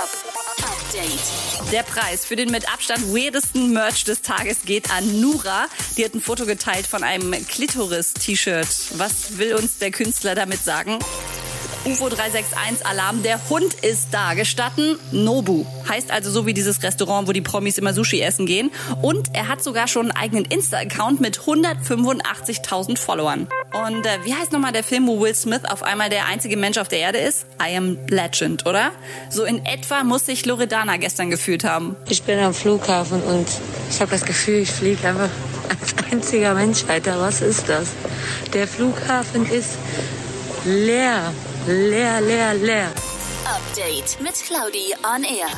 Update. Der Preis für den mit Abstand weirdesten Merch des Tages geht an Nura. Die hat ein Foto geteilt von einem Klitoris-T-Shirt. Was will uns der Künstler damit sagen? UFO 361 Alarm, der Hund ist da. Gestatten Nobu. Heißt also so wie dieses Restaurant, wo die Promis immer Sushi essen gehen. Und er hat sogar schon einen eigenen Insta-Account mit 185.000 Followern. Und äh, wie heißt nochmal der Film, wo Will Smith auf einmal der einzige Mensch auf der Erde ist? I am Legend, oder? So in etwa muss sich Loredana gestern gefühlt haben. Ich bin am Flughafen und ich habe das Gefühl, ich fliege einfach als einziger Mensch weiter. Was ist das? Der Flughafen ist leer, leer, leer, leer. Update mit Claudi on Air.